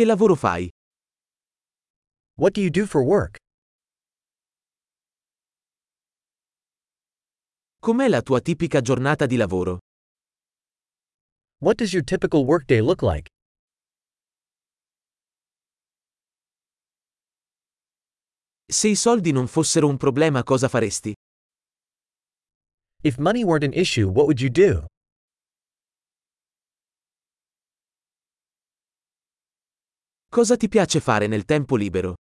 Che lavoro fai? What do you do for work? Com'è la tua tipica giornata di lavoro? What does your typical workday look like? Se i soldi non fossero un problema cosa faresti? If money weren't an issue, what would you do? Cosa ti piace fare nel tempo libero?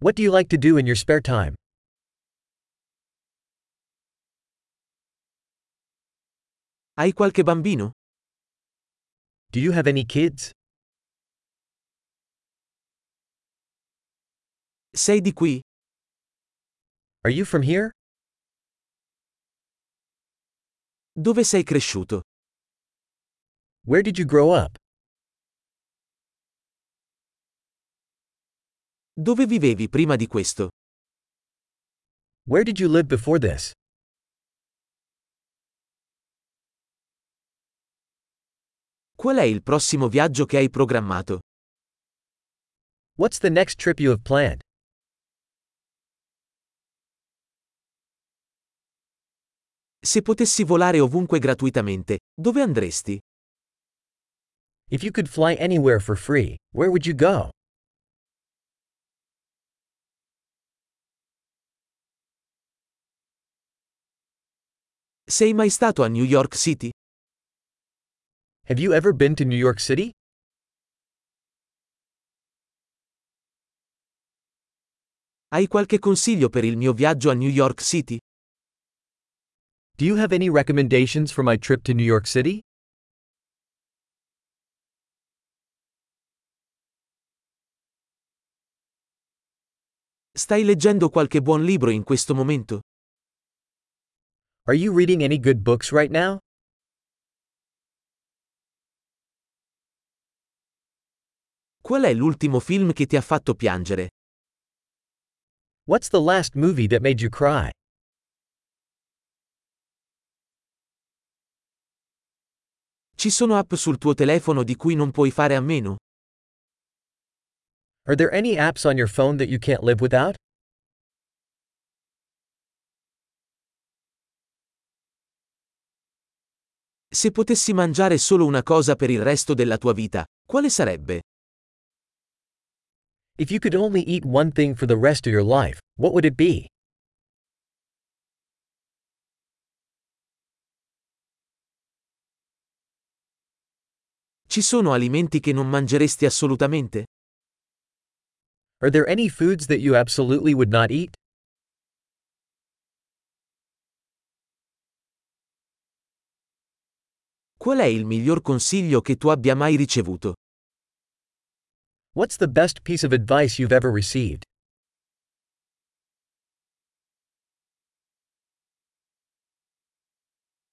What do you like to do in your spare time? Hai qualche bambino? Do you have any kids? Sei di qui? Are you from here? Dove sei cresciuto? Where did you grow up? Dove vivevi prima di questo? Where did you live before this? Qual è il prossimo viaggio che hai programmato? What's the next trip you have planned? Se potessi volare ovunque gratuitamente, dove andresti? If you could fly anywhere for free, where would you go? Sei mai stato a New York City? Have you ever been to New York City? Hai qualche consiglio per il mio viaggio a New York City? Do you have any recommendations for my trip to New York City? Stai leggendo qualche buon libro in questo momento? Are you reading any good books right now? Qual è l'ultimo film che ti ha fatto piangere? What's the last movie that made you cry? Ci sono app sul tuo telefono di cui non puoi fare a meno? Are there any apps on your phone that you can't live without? Se potessi mangiare solo una cosa per il resto della tua vita, quale sarebbe? If you could only eat one thing for the rest of your life, what would it be? Ci sono alimenti che non mangeresti assolutamente? Are there any foods that you absolutely would not eat? Qual è il miglior consiglio che tu abbia mai ricevuto? What's the best piece of advice you've ever received?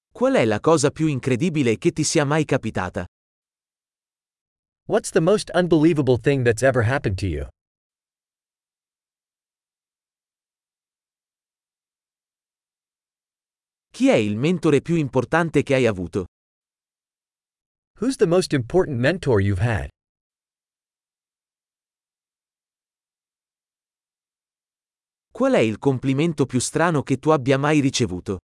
Qual è la cosa più incredibile che ti sia mai capitata? What's the most unbelievable thing that's ever happened to you? Chi è il mentore più importante che hai avuto? Who's the most important mentor you've had? Qual è il complimento più strano che tu abbia mai ricevuto?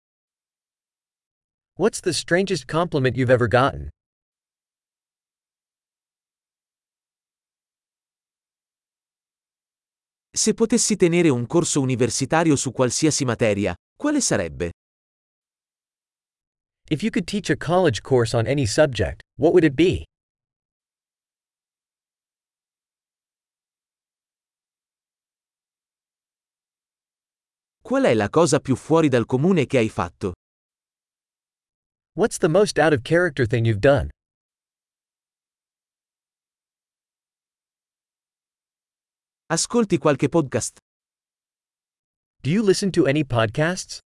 What's the strangest compliment you've ever gotten? Se potessi tenere un corso universitario su qualsiasi materia, quale sarebbe? If you could teach a college course on any subject, what would it be? Qual è la cosa più fuori dal comune che hai fatto? What's the most out of character thing you've done? Ascolti qualche podcast? Do you listen to any podcasts?